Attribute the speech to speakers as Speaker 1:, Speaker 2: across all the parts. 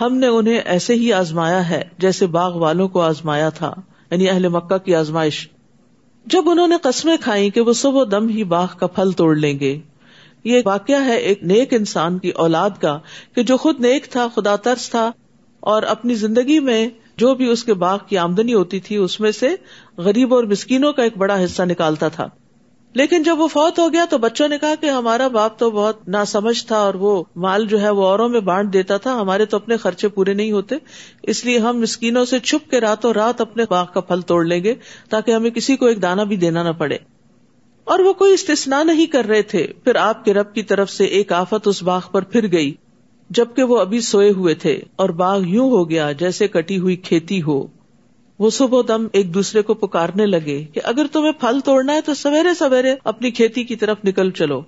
Speaker 1: ہم نے انہیں ایسے ہی آزمایا ہے جیسے باغ والوں کو آزمایا تھا یعنی اہل مکہ کی آزمائش۔ جب انہوں نے قسمیں کھائی کہ وہ صبح دم ہی باغ کا پھل توڑ لیں گے۔ یہ واقعہ ہے ایک نیک انسان کی اولاد کا کہ جو خود نیک تھا، خدا ترس تھا، اور اپنی زندگی میں جو بھی اس کے باغ کی آمدنی ہوتی تھی، اس میں سے غریب اور مسکینوں کا ایک بڑا حصہ نکالتا تھا۔ لیکن جب وہ فوت ہو گیا تو بچوں نے کہا کہ ہمارا باپ تو بہت نا سمجھ تھا اور وہ مال جو ہے وہ اوروں میں بانٹ دیتا تھا، ہمارے تو اپنے خرچے پورے نہیں ہوتے، اس لیے ہم مسکینوں سے چھپ کے راتوں رات اپنے باغ کا پھل توڑ لیں گے تاکہ ہمیں کسی کو ایک دانا بھی دینا نہ پڑے۔ اور وہ کوئی استثنا نہیں کر رہے تھے، پھر آپ کے رب کی طرف سے ایک آفت اس باغ پر پھر گئی، جبکہ وہ ابھی سوئے ہوئے تھے اور باغ یوں ہو گیا جیسے کٹی ہوئی کھیتی ہو۔ وہ صبح دم ایک دوسرے کو پکارنے لگے کہ اگر تمہیں پھل توڑنا ہے تو سویرے سویرے اپنی کھیتی کی طرف نکل چلو۔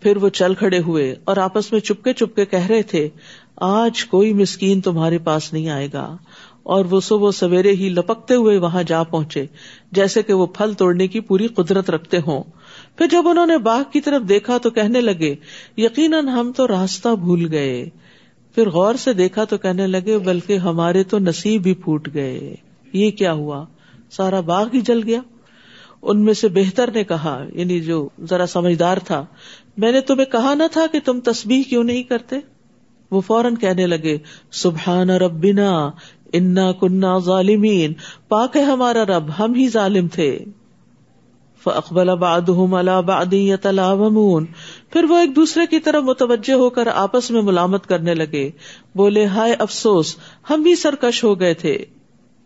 Speaker 1: پھر وہ چل کھڑے ہوئے اور آپس میں چپکے چپکے کہہ رہے تھے، آج کوئی مسکین تمہارے پاس نہیں آئے گا۔ اور وہ صبح سویرے ہی لپکتے ہوئے وہاں جا پہنچے، جیسے کہ وہ پھل توڑنے کی پوری قدرت رکھتے ہوں۔ پھر جب انہوں نے باغ کی طرف دیکھا تو کہنے لگے، یقیناً ہم تو راستہ بھول گئے۔ پھر غور سے دیکھا تو کہنے لگے، بلکہ ہمارے تو نصیب ہی پھوٹ گئے۔ یہ کیا ہوا؟ سارا باغ ہی جل گیا۔ ان میں سے بہتر نے کہا یعنی جو ذرا سمجھدار تھا، میں نے تمہیں کہا نہ تھا کہ تم تسبیح کیوں نہیں کرتے؟ وہ فوراً کہنے لگے، سبحان ربنا، انا کنہ ظالمین، پاک ہے ہمارا رب، ہم ہی ظالم تھے۔ اقبال پھر وہ ایک دوسرے کی طرف متوجہ ہو کر آپس میں ملامت کرنے لگے۔ بولے، ہائے افسوس، ہم بھی سرکش ہو گئے تھے۔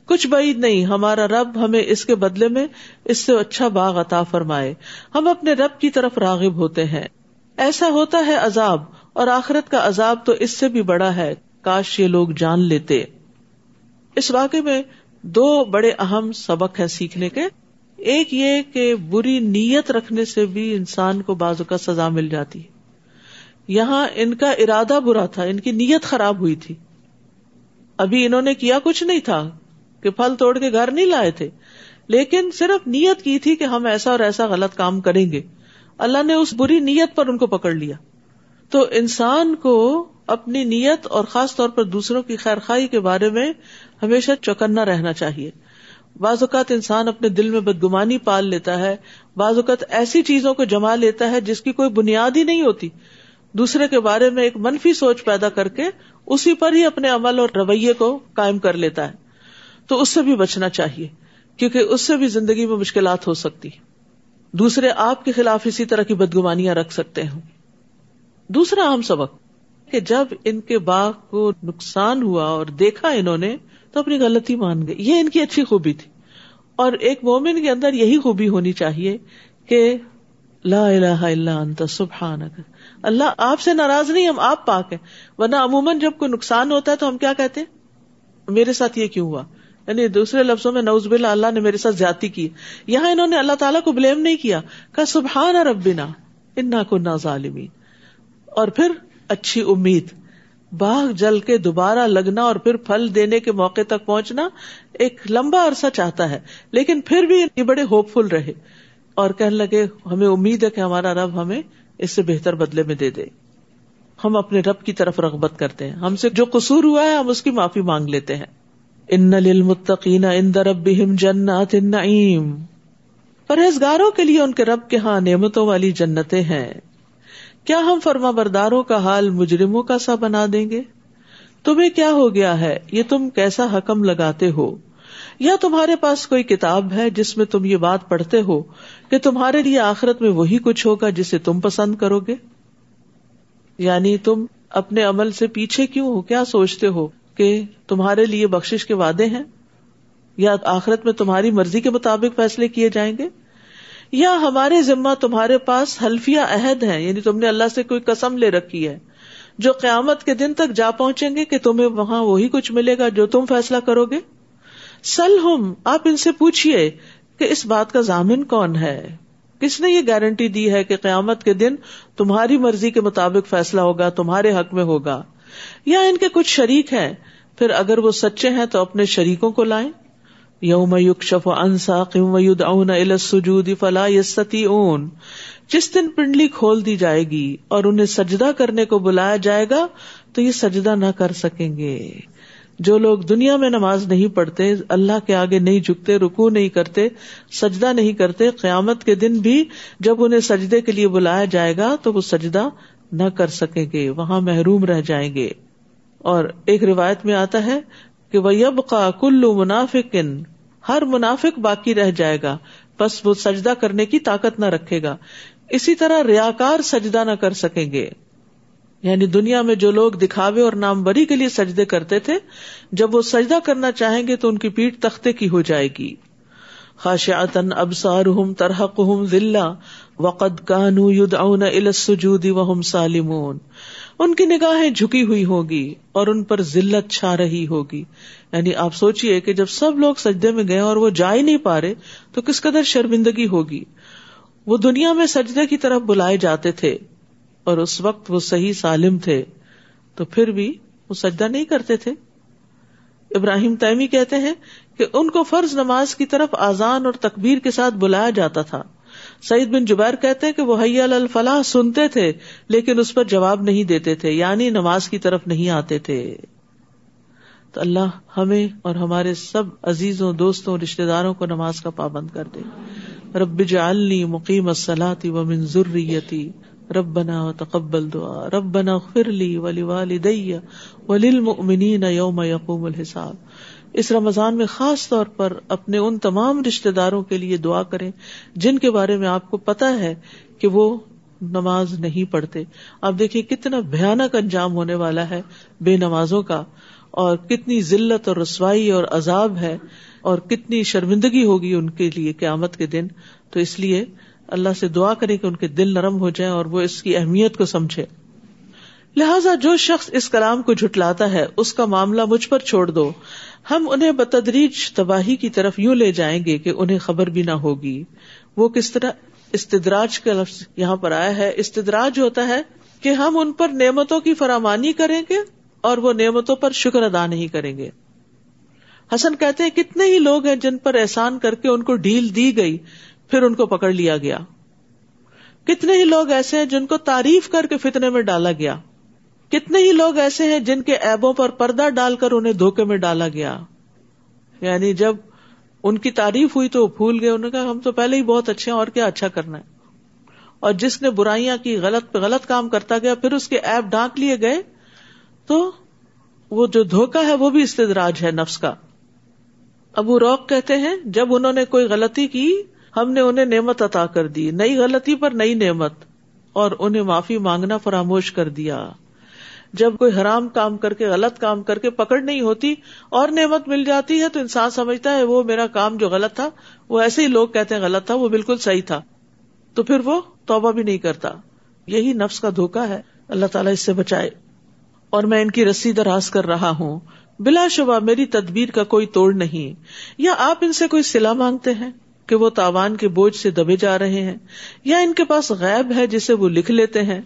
Speaker 1: کچھ بعید نہیں، ہمارا رب ہمیں اس کے بدلے میں اس سے اچھا باغ عطا فرمائے۔ ہم اپنے رب کی طرف راغب ہوتے ہیں۔ ایسا ہوتا ہے عذاب، اور آخرت کا عذاب تو اس سے بھی بڑا ہے۔ کاش یہ لوگ جان لیتے۔ اس واقعے میں دو بڑے اہم سبق ہیں سیکھنے کے۔ ایک یہ کہ بری نیت رکھنے سے بھی انسان کو بازو کا سزا مل جاتی۔ ہے یہاں ان کا ارادہ برا تھا، ان کی نیت خراب ہوئی تھی۔ ابھی انہوں نے کیا کچھ نہیں تھا۔ کہ پھل توڑ کے گھر نہیں لائے تھے۔ لیکن صرف نیت کی تھی کہ ہم ایسا اور ایسا غلط کام کریں گے۔ اللہ نے اس بری نیت پر ان کو پکڑ لیا۔ تو انسان کو اپنی نیت اور خاص طور پر دوسروں کی خیر خائی کے بارے میں ہمیشہ چوکنا رہنا چاہیے۔ بعض اوقات انسان اپنے دل میں بدگمانی پال لیتا ہے۔ بعض اوقات ایسی چیزوں کو جما لیتا ہے جس کی کوئی بنیاد ہی نہیں ہوتی۔ دوسرے کے بارے میں ایک منفی سوچ پیدا کر کے اسی پر ہی اپنے عمل اور رویے کو قائم کر لیتا ہے۔ تو اس سے بھی بچنا چاہیے، کیونکہ اس سے بھی زندگی میں مشکلات ہو سکتی دوسرے آپ کے خلاف اسی طرح کی بدگمانیاں رکھ سکتے ہیں دوسرا اہم سبق، کہ جب ان کے باغ کو نقصان ہوا اور دیکھا انہوں نے، تو اپنی غلطی مان گئے۔ یہ ان کی اچھی خوبی تھی۔ اور ایک مومن کے اندر یہی خوبی ہونی چاہیے کہ لا الہ الا انت سبحانک۔ اللہ آپ سے ناراض نہیں، ہم آپ پاک ہیں۔ ورنہ عموماً جب کوئی نقصان ہوتا ہے تو ہم کیا کہتے ہیں؟ میرے ساتھ یہ کیوں ہوا؟ یعنی دوسرے لفظوں میں نوز بلا اللہ نے میرے ساتھ زیادتی کی۔ یہاں انہوں نے اللہ تعالیٰ کو بلیم نہیں کیا۔ کہ سبحان ربنا، انا کو نا ظالمین۔ اور پھر اچھی امید، باغ جل کے دوبارہ لگنا اور پھر پھل دینے کے موقع تک پہنچنا ایک لمبا عرصہ چاہتا ہے، لیکن پھر بھی یہ بڑے ہوپ فل رہے۔ اور کہنے لگے، ہمیں امید ہے کہ ہمارا رب ہمیں اس سے بہتر بدلے میں دے دے۔ ہم اپنے رب کی طرف رغبت کرتے ہیں۔ ہم سے جو قصور ہوا ہے، ہم اس کی معافی مانگ لیتے ہیں۔ ان للمتقین عند ربهم جنات النعیم۔ پرہیزگاروں کے لیے ان کے رب کے ہاں نعمتوں والی جنتیں ہیں۔ کیا ہم فرما برداروں کا حال مجرموں کا سا بنا دیں گے؟ تمہیں کیا ہو گیا ہے؟ یہ تم کیسا حکم لگاتے ہو؟ یا تمہارے پاس کوئی کتاب ہے جس میں تم یہ بات پڑھتے ہو کہ تمہارے لیے آخرت میں وہی کچھ ہوگا جسے تم پسند کرو گے؟ یعنی تم اپنے عمل سے پیچھے کیوں ہو؟ کیا سوچتے ہو؟ کہ تمہارے لیے بخش کے وعدے ہیں؟ یا آخرت میں تمہاری مرضی کے مطابق فیصلے کیے جائیں گے؟ یا ہمارے ذمہ تمہارے پاس حلفیہ عہد ہے یعنی تم نے اللہ سے کوئی قسم لے رکھی ہے، جو قیامت کے دن تک جا پہنچیں گے کہ تمہیں وہاں وہی کچھ ملے گا جو تم فیصلہ کرو گے؟ سل ہم، آپ ان سے پوچھیے کہ اس بات کا ضامن کون ہے؟ کس نے یہ گارنٹی دی ہے کہ قیامت کے دن تمہاری مرضی کے مطابق فیصلہ ہوگا، تمہارے حق میں ہوگا؟ یا ان کے کچھ شریک ہیں پھر اگر وہ سچے ہیں تو اپنے شریکوں کو لائیں۔ یوم یوکشف انسا اون السجود فلا یستی اون جس دن پنڈلی کھول دی جائے گی اور انہیں سجدہ کرنے کو بلایا جائے گا تو یہ سجدہ نہ کر سکیں گے۔ جو لوگ دنیا میں نماز نہیں پڑھتے، اللہ کے آگے نہیں جھکتے رکو نہیں کرتے، سجدہ نہیں کرتے، قیامت کے دن بھی جب انہیں سجدے کے لیے بلایا جائے گا تو وہ سجدہ نہ کر سکیں گے، وہاں محروم رہ جائیں گے۔ اور ایک روایت میں آتا ہے کہ وہ یب کا کلو منافق، ہر منافق باقی رہ جائے گا، بس وہ سجدہ کرنے کی طاقت نہ رکھے گا۔ اسی طرح ریاکار سجدہ نہ کر سکیں گے۔ یعنی دنیا میں جو لوگ دکھاوے اور نام بری کے لیے سجدے کرتے تھے، جب وہ سجدہ کرنا چاہیں گے تو ان کی پیٹ تختے کی ہو جائے گی۔ خاشعتن ابسار ترحق ذلہ وقد کانو یدعون الى السجود وهم سالمون۔ ان کی نگاہیں جھکی ہوئی ہوگی اور ان پر ذلت چھا رہی ہوگی۔ یعنی آپ سوچیے کہ جب سب لوگ سجدے میں گئے اور وہ جا ہی نہیں پا رہے، تو کس قدر شرمندگی ہوگی۔ وہ دنیا میں سجدے کی طرف بلائے جاتے تھے اور اس وقت وہ صحیح سالم تھے، تو پھر بھی وہ سجدہ نہیں کرتے تھے۔ ابراہیم تیمی کہتے ہیں کہ ان کو فرض نماز کی طرف آزان اور تکبیر کے ساتھ بلایا جاتا تھا۔ سعید بن جبیر کہتے کہ وہ حیا الفلاح سنتے تھے، لیکن اس پر جواب نہیں دیتے تھے یعنی نماز کی طرف نہیں آتے تھے۔ تو اللہ ہمیں اور ہمارے سب عزیزوں، دوستوں رشتے داروں کو نماز کا پابند کر دے۔ رب جعلنی مقیم الصلاة ومن ذریتی۔ ربنا تقبل دعا۔ ربنا اغفر لی ولی والدی وللمؤمنین یوم یقوم الحساب۔ اس رمضان میں خاص طور پر اپنے ان تمام رشتے داروں کے لیے دعا کریں جن کے بارے میں آپ کو پتا ہے کہ وہ نماز نہیں پڑھتے۔ آپ دیکھیے کتنا بھیانک انجام ہونے والا ہے بے نمازوں کا اور کتنی ذلت اور رسوائی اور عذاب ہے اور کتنی شرمندگی ہوگی ان کے لیے قیامت کے دن۔ تو اس لیے اللہ سے دعا کرے کہ ان کے دل نرم ہو جائے اور وہ اس کی اہمیت کو سمجھے۔ لہذا جو شخص اس کلام کو جھٹلاتا ہے، اس کا معاملہ مجھ پر چھوڑ دو۔ ہم انہیں بتدریج تباہی کی طرف یوں لے جائیں گے کہ انہیں خبر بھی نہ ہوگی۔ وہ کس طرح استدراج کا لفظ یہاں پر آیا ہے؟ استدراج ہوتا ہے کہ ہم ان پر نعمتوں کی فراوانی کریں گے اور وہ نعمتوں پر شکر ادا نہیں کریں گے۔ حسن کہتے ہیں کتنے ہی لوگ ہیں جن پر احسان کر کے ان کو ڈھیل دی گئی، پھر ان کو پکڑ لیا گیا۔ کتنے ہی لوگ ایسے ہیں جن کو تعریف کر کے فتنے میں ڈالا گیا۔ کتنے ہی لوگ ایسے ہیں جن کے ایبوں پر پردہ ڈال کر انہیں دھوکے میں ڈالا گیا۔ یعنی جب ان کی تعریف ہوئی تو وہ بھول گئے۔ انہوں نے کہا، ہم تو پہلے ہی بہت اچھے ہیں، اور کیا اچھا کرنا ہے۔ اور جس نے برائیاں کی، غلط پہ غلط کام کرتا گیا، پھر اس کے ایپ ڈھانک لیے گئے، تو وہ جو دھوکا ہے، وہ بھی استدراج ہے نفس کا۔ ابو روک کہتے ہیں، جب انہوں نے کوئی غلطی کی، ہم نے انہیں نعمت عطا کر دی۔ نئی غلطی پر نئی نعمت، اور انہیں معافی مانگنا فراموش کر دیا۔ جب کوئی حرام کام کر کے، غلط کام کر کے پکڑ نہیں ہوتی اور نعمت مل جاتی ہے تو انسان سمجھتا ہے وہ میرا کام جو غلط تھا، وہ ایسے ہی لوگ کہتے ہیں غلط تھا، وہ بالکل صحیح تھا۔ تو پھر وہ توبہ بھی نہیں کرتا۔ یہی نفس کا دھوکا ہے۔ اللہ تعالیٰ اس سے بچائے۔ اور میں ان کی رسی دراز کر رہا ہوں۔ بلا شبہ میری تدبیر کا کوئی توڑ نہیں۔ یا آپ ان سے کوئی سلا مانگتے ہیں کہ وہ تاوان کے بوجھ سے دبے جا رہے ہیں، یا ان کے پاس غیب ہے جسے وہ لکھ لیتے ہیں۔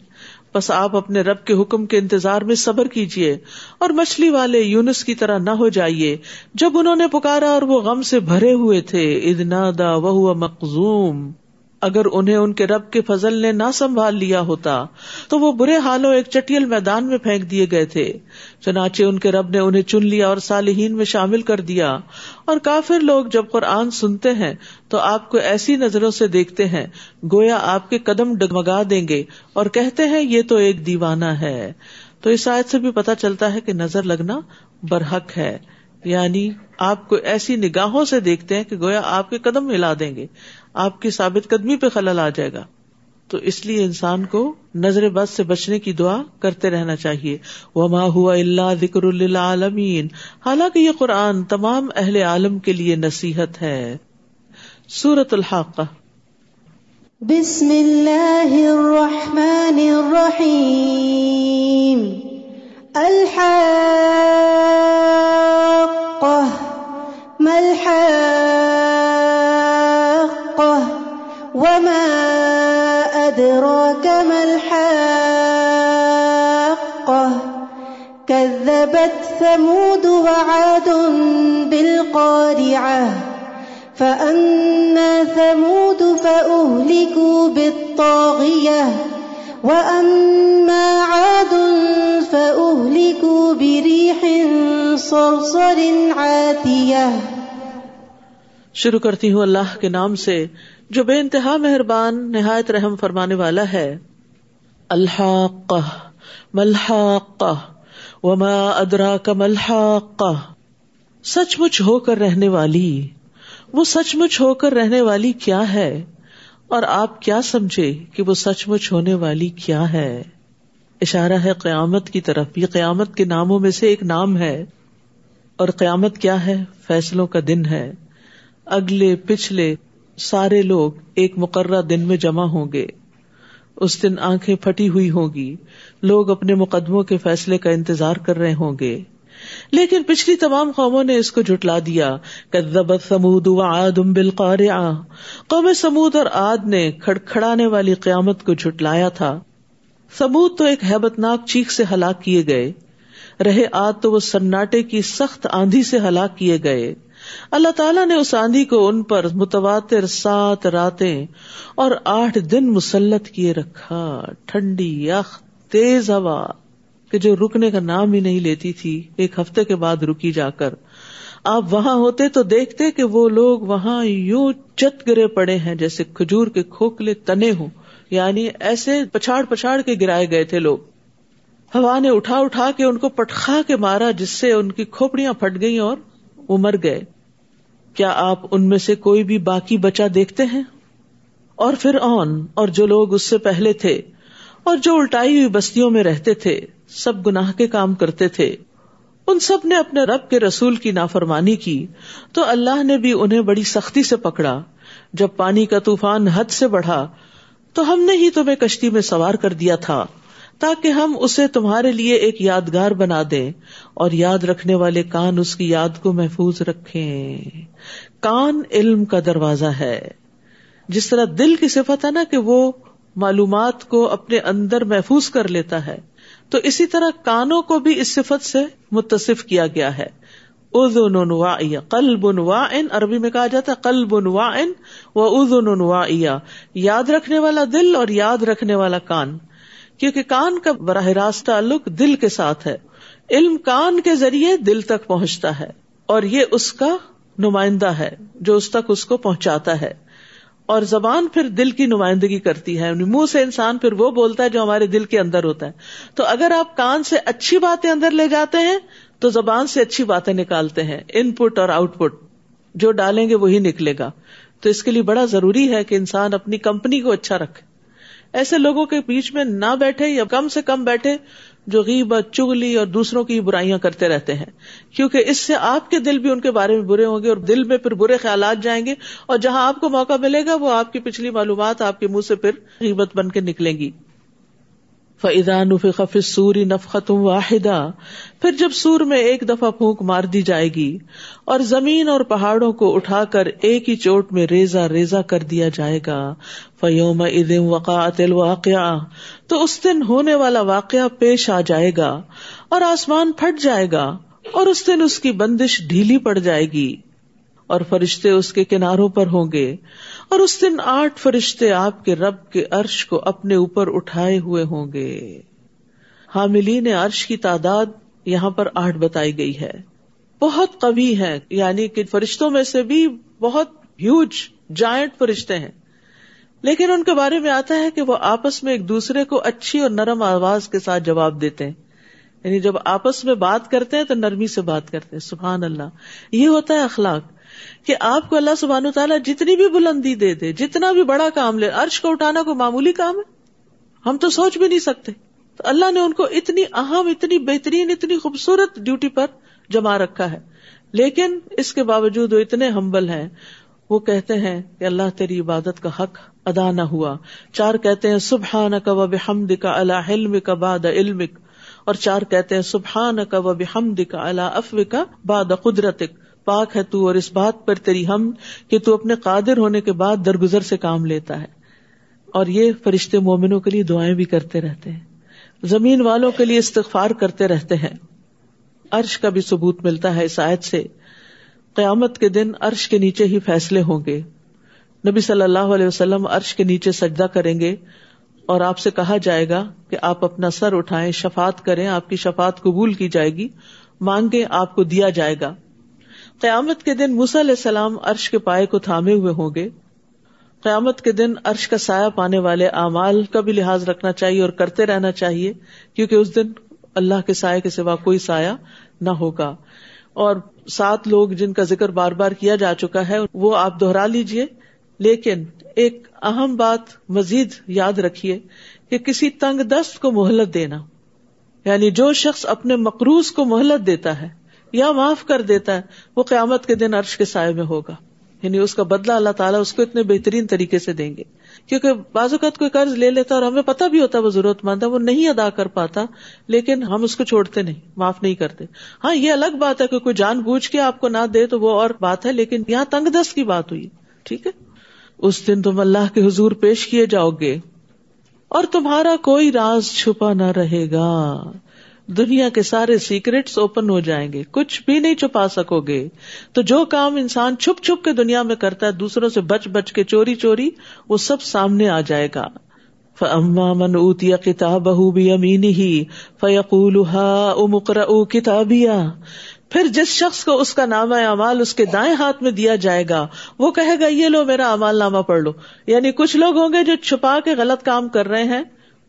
Speaker 1: بس آپ اپنے رب کے حکم کے انتظار میں صبر کیجیے اور مچھلی والے یونس کی طرح نہ ہو جائیے۔ جب انہوں نے پکارا اور وہ غم سے بھرے ہوئے تھے ادنا دا وہ مقزوم۔ اگر انہیں ان کے رب کے فضل نے نہ سنبھال لیا ہوتا، تو وہ برے حالوں ایک چٹیل میدان میں پھینک دیے گئے تھے۔ چنانچہ ان کے رب نے انہیں چن لیا اور صالحین میں شامل کر دیا۔ اور کافر لوگ جب قرآن سنتے ہیں، تو آپ کو ایسی نظروں سے دیکھتے ہیں، گویا آپ کے قدم ڈگمگا دیں گے اور کہتے ہیں، یہ تو ایک دیوانہ ہے۔ تو اس آیت سے بھی پتا چلتا ہے کہ نظر لگنا برحق ہے۔ یعنی آپ کو ایسی نگاہوں سے دیکھتے ہیں کہ گویا آپ کے قدم ہلا دیں گے، آپ کی ثابت قدمی پہ خلل آ جائے گا۔ تو اس لیے انسان کو نظر بد سے بچنے کی دعا کرتے رہنا چاہیے۔ وما ہوا اللہ ذکر اللہ عالمین حالانکہ یہ قرآن تمام اہل عالم کے لیے نصیحت ہے۔ سورت الحاق
Speaker 2: بسم اللہ الرحمن الرحیم۔ ما الحاقة وما أدراك ما الحاقة كذبت ثمود وعاد بالقارعة فأما ثمود فأهلكوا بالطاغية وأما عاد فأهلكوا بريح صرصر عاتية
Speaker 1: شروع کرتی ہوں اللہ کے نام سے، جو بے انتہا مہربان، نہایت رحم فرمانے والا ہے۔ الحاقہ ملحاقہ وما ادراک ملحاقہ سچ مچ ہو کر رہنے والی، وہ سچ مچ ہو کر رہنے والی کیا ہے؟ اور آپ کیا سمجھے کہ وہ سچ مچ ہونے والی کیا ہے؟ اشارہ ہے قیامت کی طرف۔ یہ قیامت کے ناموں میں سے ایک نام ہے۔ اور قیامت کیا ہے؟ فیصلوں کا دن ہے۔ اگلے، پچھلے سارے لوگ ایک مقررہ دن میں جمع ہوں گے۔ اس دن آنکھیں پھٹی ہوئی ہوں گی۔ لوگ اپنے مقدموں کے فیصلے کا انتظار کر رہے ہوں گے۔ لیکن پچھلی تمام قوموں نے اس کو جٹلا دیا۔ کدبت سمود و آدم بالقارعہ۔ قوم سمود اور آد نے کھڑکھڑانے والی قیامت کو جھٹلایا تھا۔ سمود تو ایک ہیبت ناک چیخ سے ہلاک کیے گئے۔ رہے آد تو وہ سناٹے کی سخت آندھی سے ہلاک کیے گئے۔ اللہ تعالیٰ نے اس آندھی کو ان پر متواتر سات راتیں اور آٹھ دن مسلط کیے رکھا۔ ٹھنڈی یخ، تیز ہوا کہ جو رکنے کا نام ہی نہیں لیتی تھی، ایک ہفتے کے بعد رکی جا کر۔ آپ وہاں ہوتے تو دیکھتے کہ وہ لوگ وہاں یوں چت گرے پڑے ہیں جیسے کھجور کے کھوکھلے تنے ہوں۔ یعنی ایسے پچھاڑ پچھاڑ کے گرائے گئے تھے لوگ۔ ہوا نے اٹھا اٹھا کے ان کو پٹخا کے مارا، جس سے ان کی کھوپڑیاں پھٹ گئی اور وہ مر گئے۔ کیا آپ ان میں سے کوئی بھی باقی بچا دیکھتے ہیں؟ اور پھر اون اور جو لوگ اس سے پہلے تھے، اور جو الٹائی ہوئی بستیوں میں رہتے تھے، سب گناہ کے کام کرتے تھے۔ ان سب نے اپنے رب کے رسول کی نافرمانی کی۔ تو اللہ نے بھی انہیں بڑی سختی سے پکڑا۔ جب پانی کا طوفان حد سے بڑھا تو ہم نے ہی تمہیں کشتی میں سوار کر دیا تھا، تاکہ ہم اسے تمہارے لیے ایک یادگار بنا دیں اور یاد رکھنے والے کان اس کی یاد کو محفوظ رکھیں۔ کان علم کا دروازہ ہے۔ جس طرح دل کی صفت ہے نا کہ وہ معلومات کو اپنے اندر محفوظ کر لیتا ہے، تو اسی طرح کانوں کو بھی اس صفت سے متصف کیا گیا ہے۔ قلب عربی میں کہا جاتا ہے قلب و اذن یاد رکھنے والا دل اور یاد رکھنے والا کان۔ کیونکہ کان کا براہ راست تعلق دل کے ساتھ ہے۔ علم کان کے ذریعے دل تک پہنچتا ہے۔ اور یہ اس کا نمائندہ ہے، جو اس تک اس کو پہنچاتا ہے۔ اور زبان پھر دل کی نمائندگی کرتی ہے۔ یعنی منہ سے انسان پھر وہ بولتا ہے جو ہمارے دل کے اندر ہوتا ہے۔ تو اگر آپ کان سے اچھی باتیں اندر لے جاتے ہیں تو زبان سے اچھی باتیں نکالتے ہیں ان پٹ اور آؤٹ پٹ جو ڈالیں گے وہی نکلے گا۔ تو اس کے لیے بڑا ضروری ہے کہ انسان اپنی کمپنی کو اچھا رکھے۔ ایسے لوگوں کے بیچ میں نہ بیٹھے یا کم سے کم بیٹھے جو غیبت، چگلی اور دوسروں کی برائیاں کرتے رہتے ہیں۔ کیونکہ اس سے آپ کے دل بھی ان کے بارے میں برے ہوں گے اور دل میں پھر برے خیالات جائیں گے اور جہاں آپ کو موقع ملے گا وہ آپ کی پچھلی معلومات آپ کے منہ سے پھر غیبت بن کے نکلیں گی۔ فعدان فی سوری نفقت واحدہ پھر جب سور میں ایک دفعہ پھونک مار دی جائے گی اور زمین اور پہاڑوں کو اٹھا کر ایک ہی چوٹ میں ریزا ریزا کر دیا جائے گا فیوم ادم وقات الواقع تو اس دن ہونے والا واقعہ پیش آ جائے گا اور آسمان پھٹ جائے گا اور اس دن اس کی بندش ڈھیلی پڑ جائے گی۔ اور فرشتے اس کے کناروں پر ہوں گے اور اس دن آٹھ فرشتے آپ کے رب کے عرش کو اپنے اوپر اٹھائے ہوئے ہوں گے۔ حاملین عرش کی تعداد یہاں پر آٹھ بتائی گئی ہے۔ بہت قوی ہے یعنی کہ فرشتوں میں سے بھی بہت ہیوج جائنٹ فرشتے ہیں۔ لیکن ان کے بارے میں آتا ہے کہ وہ آپس میں ایک دوسرے کو اچھی اور نرم آواز کے ساتھ جواب دیتے ہیں۔ یعنی جب آپس میں بات کرتے ہیں تو نرمی سے بات کرتے ہیں۔ سبحان اللہ، یہ ہوتا ہے اخلاق۔ کہ آپ کو اللہ سبحان و تعالیٰ جتنی بھی بلندی دے دے، جتنا بھی بڑا کام لے، عرش کو اٹھانا کوئی معمولی کام ہے؟ ہم تو سوچ بھی نہیں سکتے۔ تو اللہ نے ان کو اتنی اہم، اتنی بہترین، اتنی خوبصورت ڈیوٹی پر جما رکھا ہے۔ لیکن اس کے باوجود وہ اتنے ہمبل ہیں، وہ کہتے ہیں کہ اللہ تیری عبادت کا حق ادا نہ ہوا۔ چار کہتے ہیں سبحان کا و بحمد کا اللہ علم کا باد علم اور چار کہتے ہیں سبحان کا و بحمد کا اللہ افو کا باد قدرت پاک ہے تو اور اس بات پر تیری ہم کہ تو اپنے قادر ہونے کے بعد درگزر سے کام لیتا ہے۔ اور یہ فرشتے مومنوں کے لیے دعائیں بھی کرتے رہتے ہیں۔ زمین والوں کے لیے استغفار کرتے رہتے ہیں۔ عرش کا بھی ثبوت ملتا ہے اس آیت سے۔ قیامت کے دن عرش کے نیچے ہی فیصلے ہوں گے۔ نبی صلی اللہ علیہ وسلم عرش کے نیچے سجدہ کریں گے اور آپ سے کہا جائے گا کہ آپ اپنا سر اٹھائیں شفات کریں، آپ کی شفات قبول کی جائے گی مانگے آپ کو دیا جائے گا۔ قیامت کے دن علیہ السلام عرش کے پائے کو تھامے ہوئے ہوں گے۔ قیامت کے دن عرش کا سایہ پانے والے اعمال کا بھی لحاظ رکھنا چاہیے اور کرتے رہنا چاہیے، کیونکہ اس دن اللہ کے سائے کے سوا کوئی سایہ نہ ہوگا۔ اور سات لوگ جن کا ذکر بار بار کیا جا چکا ہے، وہ آپ دوہرا لیجیے لیکن ایک اہم بات مزید یاد رکھیے کہ کسی تنگ دست کو مہلت دینا یعنی جو شخص اپنے مقروض کو مہلت دیتا ہے یا معاف کر دیتا ہے، وہ قیامت کے دن عرش کے سائے میں ہوگا۔ یعنی اس کا بدلہ اللہ تعالیٰ اس کو اتنے بہترین طریقے سے دیں گے۔ کیونکہ بعض اوقات کوئی قرض لے لیتا اور ہمیں پتہ بھی ہوتا ہے وہ ضرورت مند ہے، وہ نہیں ادا کر پاتا، لیکن ہم اس کو چھوڑتے نہیں، معاف نہیں کرتے۔ ہاں یہ الگ بات ہے کہ کوئی جان بوجھ کے آپ کو نہ دے تو وہ اور بات ہے، لیکن یہاں تنگ دست کی بات ہوئی۔ ٹھیک ہے؟ اس دن تم اللہ کے حضور پیش کیے جاؤ گے اور تمہارا کوئی راز چھپا نہ رہے گا۔ دنیا کے سارے سیکرٹس اوپن ہو جائیں گے۔ کچھ بھی نہیں چھپا سکو گے۔ تو جو کام انسان چھپ چھپ کے دنیا میں کرتا ہے، دوسروں سے بچ بچ کے چوری چوری، وہ سب سامنے آ جائے گا۔ فما اوتیا کتاب بہو بھی امینی ہی فیقول کتابیا پھر جس شخص کو اس کا نام اعمال اس کے دائیں ہاتھ میں دیا جائے گا، وہ کہے گا، یہ لو میرا امال نامہ پڑھ لو۔ یعنی کچھ لوگ ہوں گے جو چھپا کے غلط کام کر رہے ہیں،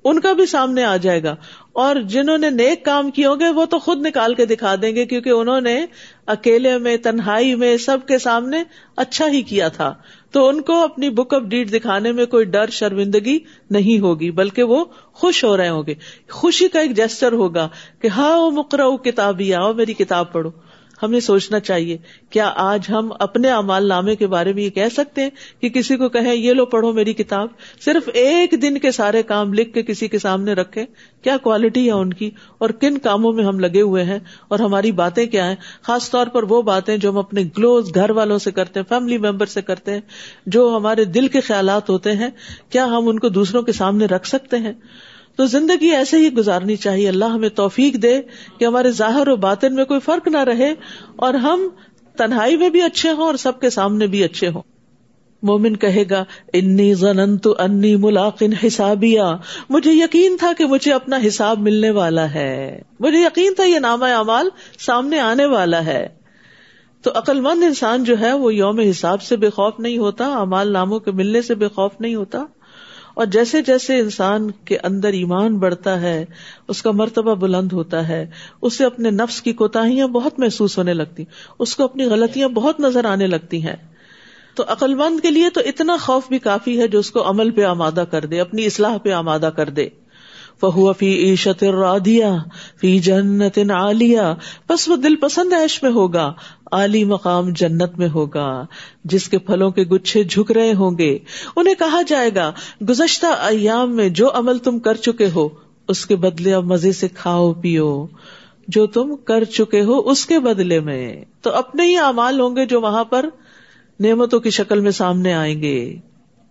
Speaker 1: ان کا بھی سامنے آ جائے گا۔ اور جنہوں نے نیک کام کیے ہوں گے، وہ تو خود نکال کے دکھا دیں گے، کیونکہ انہوں نے اکیلے میں، تنہائی میں، سب کے سامنے اچھا ہی کیا تھا۔ تو ان کو اپنی بک آف ڈیٹ دکھانے میں کوئی ڈر، شرمندگی نہیں ہوگی، بلکہ وہ خوش ہو رہے ہوں گے۔ خوشی کا ایک جسٹر ہوگا کہ ہاں وہ مکرو کتاب ہی آؤ میری کتاب پڑھو۔ ہمیں سوچنا چاہیے۔ کیا آج ہم اپنے امال نامے کے بارے میں یہ کہہ سکتے ہیں کہ کسی کو کہیں، یہ لو پڑھو میری کتاب صرف ایک دن کے سارے کام لکھ کے کسی کے سامنے رکھے کیا کوالٹی ہے ان کی؟ اور کن کاموں میں ہم لگے ہوئے ہیں؟ اور ہماری باتیں کیا ہیں؟ خاص طور پر وہ باتیں جو ہم اپنے گلوز گھر والوں سے کرتے ہیں فیملی ممبر سے کرتے ہیں، جو ہمارے دل کے خیالات ہوتے ہیں۔ کیا ہم ان کو دوسروں کے سامنے رکھ سکتے ہیں؟ تو زندگی ایسے ہی گزارنی چاہیے۔ اللہ ہمیں توفیق دے کہ ہمارے ظاہر و باطن میں کوئی فرق نہ رہے اور ہم تنہائی میں بھی اچھے ہوں اور سب کے سامنے بھی اچھے ہوں۔ مومن کہے گا، انی تو انی ملاقن حسابیا۔ مجھے یقین تھا کہ مجھے اپنا حساب ملنے والا ہے۔ مجھے یقین تھا یہ نامہ اعمال سامنے آنے والا ہے۔ تو عقل مند انسان جو ہے وہ یوم حساب سے بے خوف نہیں ہوتا امال ناموں کے ملنے سے بے خوف نہیں ہوتا۔ اور جیسے جیسے انسان کے اندر ایمان بڑھتا ہے، اس کا مرتبہ بلند ہوتا ہے اسے اپنے نفس کی کوتاہیاں بہت محسوس ہونے لگتی، اس کو اپنی غلطیاں بہت نظر آنے لگتی ہیں۔ تو عقل مند کے لیے تو اتنا خوف بھی کافی ہے جو اس کو عمل پہ آمادہ کر دے، اپنی اصلاح پہ آمادہ کر دے۔ فہو فی عیشت رادیا فی جنت عالیہ۔ بس وہ دل پسند ایش میں ہوگا، عالی مقام جنت میں ہوگا۔ جس کے پھلوں کے گچھے جھک رہے ہوں گے۔ انہیں کہا جائے گا، گزشتہ ایام میں جو عمل تم کر چکے ہو، اس کے بدلے اب مزے سے کھاؤ پیو۔ جو تم کر چکے ہو، اس کے بدلے میں۔ تو اپنے ہی اعمال ہوں گے جو وہاں پر نعمتوں کی شکل میں سامنے آئیں گے۔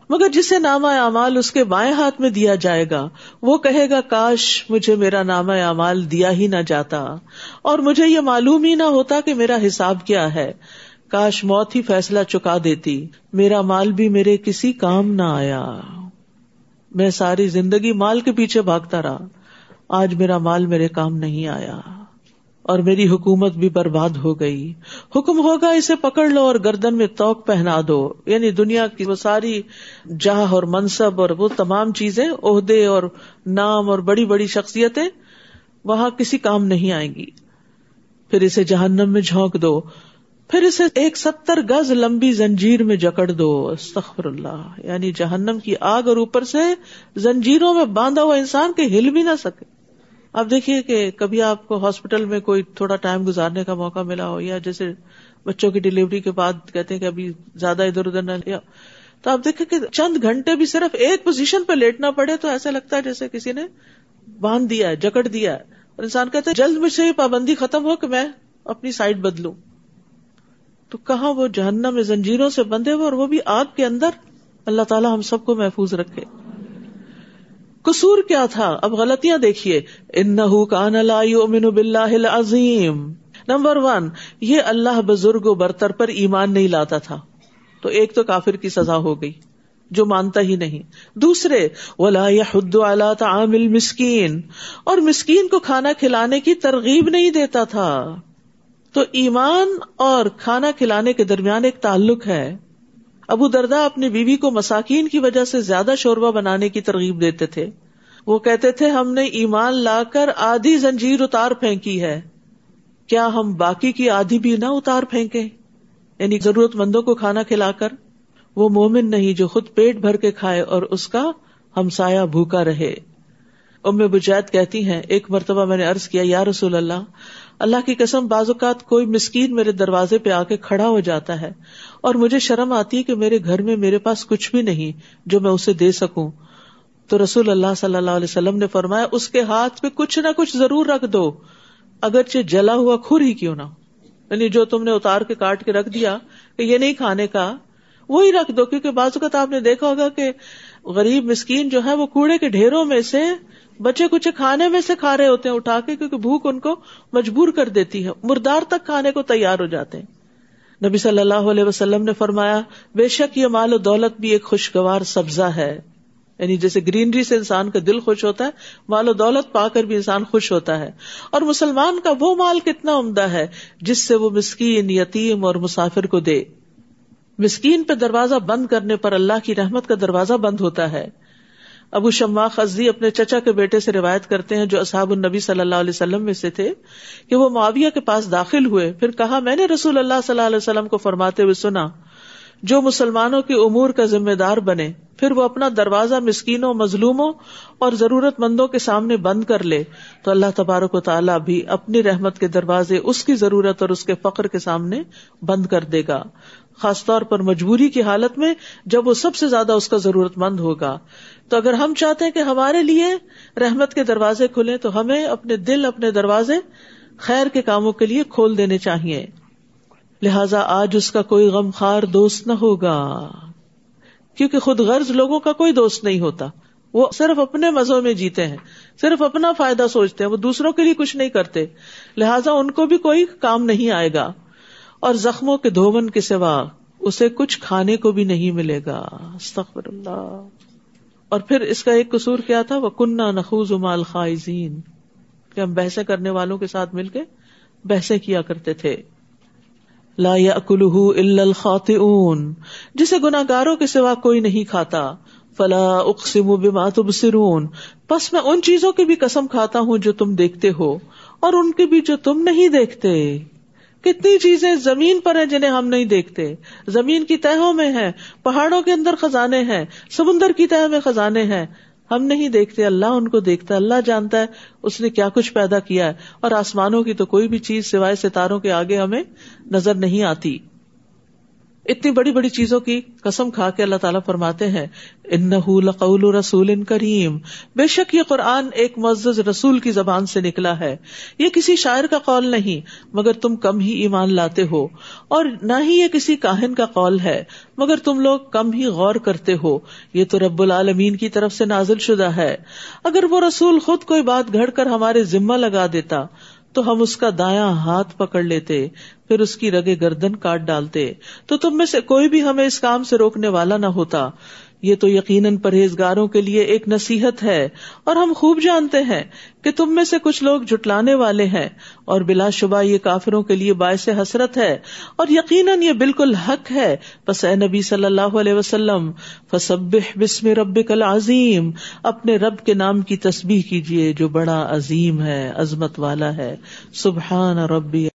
Speaker 1: مگر جسے نامہ اعمال اس کے بائیں ہاتھ میں دیا جائے گا، وہ کہے گا، کاش مجھے میرا نامہ اعمال دیا ہی نہ جاتا، اور مجھے یہ معلوم ہی نہ ہوتا کہ میرا حساب کیا ہے۔ کاش موت ہی فیصلہ چکا دیتی، میرا مال بھی میرے کسی کام نہ آیا۔ میں ساری زندگی مال کے پیچھے بھاگتا رہا، آج میرا مال میرے کام نہیں آیا۔ اور میری حکومت بھی برباد ہو گئی۔ حکم ہوگا اسے پکڑ لو اور گردن میں توک پہنا دو۔ یعنی دنیا کی وہ ساری جاہ اور منصب اور وہ تمام چیزیں، عہدے اور نام اور بڑی بڑی شخصیتیں وہاں کسی کام نہیں آئیں گی۔ پھر اسے جہنم میں جھونک دو۔ پھر اسے ایک ستر گز لمبی زنجیر میں جکڑ دو۔ استخر اللہ۔ یعنی جہنم کی آگ اور اوپر سے زنجیروں میں باندھا ہوا انسان کے ہل بھی نہ سکے۔ اب دیکھیے کہ کبھی آپ کو ہاسپٹل میں کوئی تھوڑا ٹائم گزارنے کا موقع ملا ہو یا جیسے بچوں کی ڈلیوری کے بعد کہتے ہیں کہ ابھی زیادہ ادھر ادھر نہ لیا، تو آپ دیکھیں کہ چند گھنٹے بھی صرف ایک پوزیشن پہ لیٹنا پڑے تو ایسا لگتا ہے جیسے کسی نے باندھ دیا ہے، جکڑ دیا ہے۔ اور انسان کہتے جلد مجھ سے یہ پابندی ختم ہو کہ میں اپنی سائڈ بدلوں۔ تو کہاں وہ جہنم میں زنجیروں سے بندے ہوئے اور وہ بھی آگ کے اندر اللہ تعالیٰ ہم سب کو محفوظ رکھے۔ قصور کیا تھا؟ اب غلطیاں دیکھیے۔ ان کان بلّہ عظیم نمبر ون، یہ اللہ بزرگ و برتر پر ایمان نہیں لاتا تھا۔ تو ایک تو کافر کی سزا ہو گئی، جو مانتا ہی نہیں۔ دوسرے، ولا حد تعامل مسکین اور مسکین کو کھانا کھلانے کی ترغیب نہیں دیتا تھا۔ تو ایمان اور کھانا کھلانے کے درمیان ایک تعلق ہے۔ ابو دردا اپنی بیوی کو مساکین کی وجہ سے زیادہ شوربہ بنانے کی ترغیب دیتے تھے۔ وہ کہتے تھے، ہم نے ایمان لا کر آدھی زنجیر اتار پھینکی ہے۔ کیا ہم باقی کی آدھی بھی نہ اتار پھینکے یعنی ضرورت مندوں کو کھانا کھلا کر۔ وہ مومن نہیں جو خود پیٹ بھر کے کھائے اور اس کا ہمسایا بھوکا رہے۔ ام بجید کہتی ہیں، ایک مرتبہ میں نے ارض کیا، یا رسول اللہ اللہ کی قسم بعض اوقات کوئی مسکین میرے دروازے پہ آ کے کھڑا ہو جاتا ہے اور مجھے شرم آتی ہے کہ میرے گھر میں میرے پاس کچھ بھی نہیں جو میں اسے دے سکوں۔ تو رسول اللہ صلی اللہ علیہ وسلم نے فرمایا، اس کے ہاتھ پہ کچھ نہ کچھ ضرور رکھ دو، اگرچہ جلا ہوا کھر ہی کیوں نہ یعنی جو تم نے اتار کے کاٹ کے رکھ دیا کہ یہ نہیں کھانے کا، وہی رکھ دو، کیونکہ بعض اوقات آپ نے دیکھا ہوگا کہ غریب مسکین جو ہے وہ کوڑے کے ڈھیروں میں سے بچے کچھ کھانے میں سے کھا رہے ہوتے ہیں، اٹھا کے، کیونکہ بھوک ان کو مجبور کر دیتی ہے۔ مردار تک کھانے کو تیار ہو جاتے ہیں۔ نبی صلی اللہ علیہ وسلم نے فرمایا، بے شک یہ مال و دولت بھی ایک خوشگوار سبزہ ہے۔ یعنی جیسے گرینری سے انسان کا دل خوش ہوتا ہے، مال و دولت پا کر بھی انسان خوش ہوتا ہے۔ اور مسلمان کا وہ مال کتنا عمدہ ہے، جس سے وہ مسکین، یتیم اور مسافر کو دے۔ مسکین پہ دروازہ بند کرنے پر اللہ کی رحمت کا دروازہ بند ہوتا ہے۔ ابو شما خزی اپنے چچا کے بیٹے سے روایت کرتے ہیں جو اصحاب النبی صلی اللہ علیہ وسلم میں سے تھے کہ وہ معاویہ کے پاس داخل ہوئے، پھر کہا، میں نے رسول اللہ صلی اللہ علیہ وسلم کو فرماتے ہوئے سنا جو مسلمانوں کے امور کا ذمہ دار بنے، پھر وہ اپنا دروازہ مسکینوں، مظلوموں اور ضرورت مندوں کے سامنے بند کر لے۔ تو اللہ تبارک و تعالیٰ بھی اپنی رحمت کے دروازے اس کی ضرورت اور اس کے فخر کے سامنے بند کر دے گا۔ خاص طور پر مجبوری کی حالت میں جب وہ سب سے زیادہ اس کا ضرورت مند ہوگا۔ تو اگر ہم چاہتے ہیں کہ ہمارے لیے رحمت کے دروازے کھلے تو ہمیں اپنے دل، اپنے دروازے خیر کے کاموں کے لیے کھول دینے چاہیے۔ لہذا آج اس کا کوئی غم خار دوست نہ ہوگا۔ کیونکہ خود غرض لوگوں کا کوئی دوست نہیں ہوتا۔ وہ صرف اپنے مزوں میں جیتے ہیں، صرف اپنا فائدہ سوچتے ہیں، وہ دوسروں کے لیے کچھ نہیں کرتے۔ لہٰذا ان کو بھی کوئی کام نہیں آئے گا۔ اور زخموں کے دھون کے سوا اسے کچھ کھانے کو بھی نہیں ملے گا۔ استغفر اللہ۔ اور پھر اس کا ایک قصور کیا تھا؟ وہ کنہ نخوز مال خائزین کہ ہم بحثیں کرنے والوں کے ساتھ مل کے بحثیں کیا کرتے تھے۔ لا الا الخاطئون، جسے گناگاروں کے سوا کوئی نہیں کھاتا، فلا اقسم بما تبصرون۔ پس میں ان چیزوں کی بھی قسم کھاتا ہوں جو تم دیکھتے ہو، اور ان کی بھی جو تم نہیں دیکھتے۔ کتنی چیزیں زمین پر ہیں جنہیں ہم نہیں دیکھتے۔ زمین کی تہوں میں ہیں، پہاڑوں کے اندر خزانے ہیں، سمندر کی تہ میں خزانے ہیں۔ ہم نہیں دیکھتے، اللہ ان کو دیکھتا ہے، اللہ جانتا ہے، اس نے کیا کچھ پیدا کیا ہے۔ اور آسمانوں کی تو کوئی بھی چیز سوائے ستاروں کے آگے ہمیں نظر نہیں آتی۔ اتنی بڑی بڑی چیزوں کی قسم کھا کے اللہ تعالیٰ فرماتے ہیں ان لقول رسول کریم۔ بے شک یہ قرآن ایک معزز رسول کی زبان سے نکلا ہے۔ یہ کسی شاعر کا قول نہیں، مگر تم کم ہی ایمان لاتے ہو۔ اور نہ ہی یہ کسی کاہن کا قول ہے، مگر تم لوگ کم ہی غور کرتے ہو۔ یہ تو رب العالمین کی طرف سے نازل شدہ ہے۔ اگر وہ رسول خود کوئی بات گھڑ کر ہمارے ذمہ لگا دیتا تو ہم اس کا دایاں ہاتھ پکڑ لیتے، پھر اس کی رگے گردن کاٹ ڈالتے۔ تو تم میں سے کوئی بھی ہمیں اس کام سے روکنے والا نہ ہوتا۔ یہ تو یقیناً پرہیزگاروں کے لیے ایک نصیحت ہے، اور ہم خوب جانتے ہیں کہ تم میں سے کچھ لوگ جٹلانے والے ہیں، اور بلا شبہ یہ کافروں کے لیے باعث حسرت ہے، اور یقیناً یہ بالکل حق ہے۔ بس اے نبی صلی اللہ علیہ وسلم فسب بسم رب کل عظیم اپنے رب کے نام کی تسبیح کیجیے جو بڑا عظیم ہے، عظمت والا ہے۔ سبحان ربی